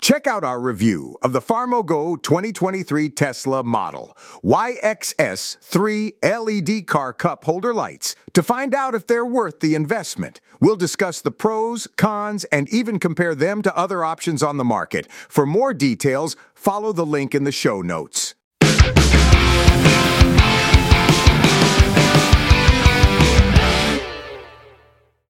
Check out our review of the Farmogo 2023 Tesla model YXS3 LED car cup holder lights to find out if they're worth the investment. We'll discuss the pros, cons, and even compare them to other options on the market. For more details, follow the link in the show notes.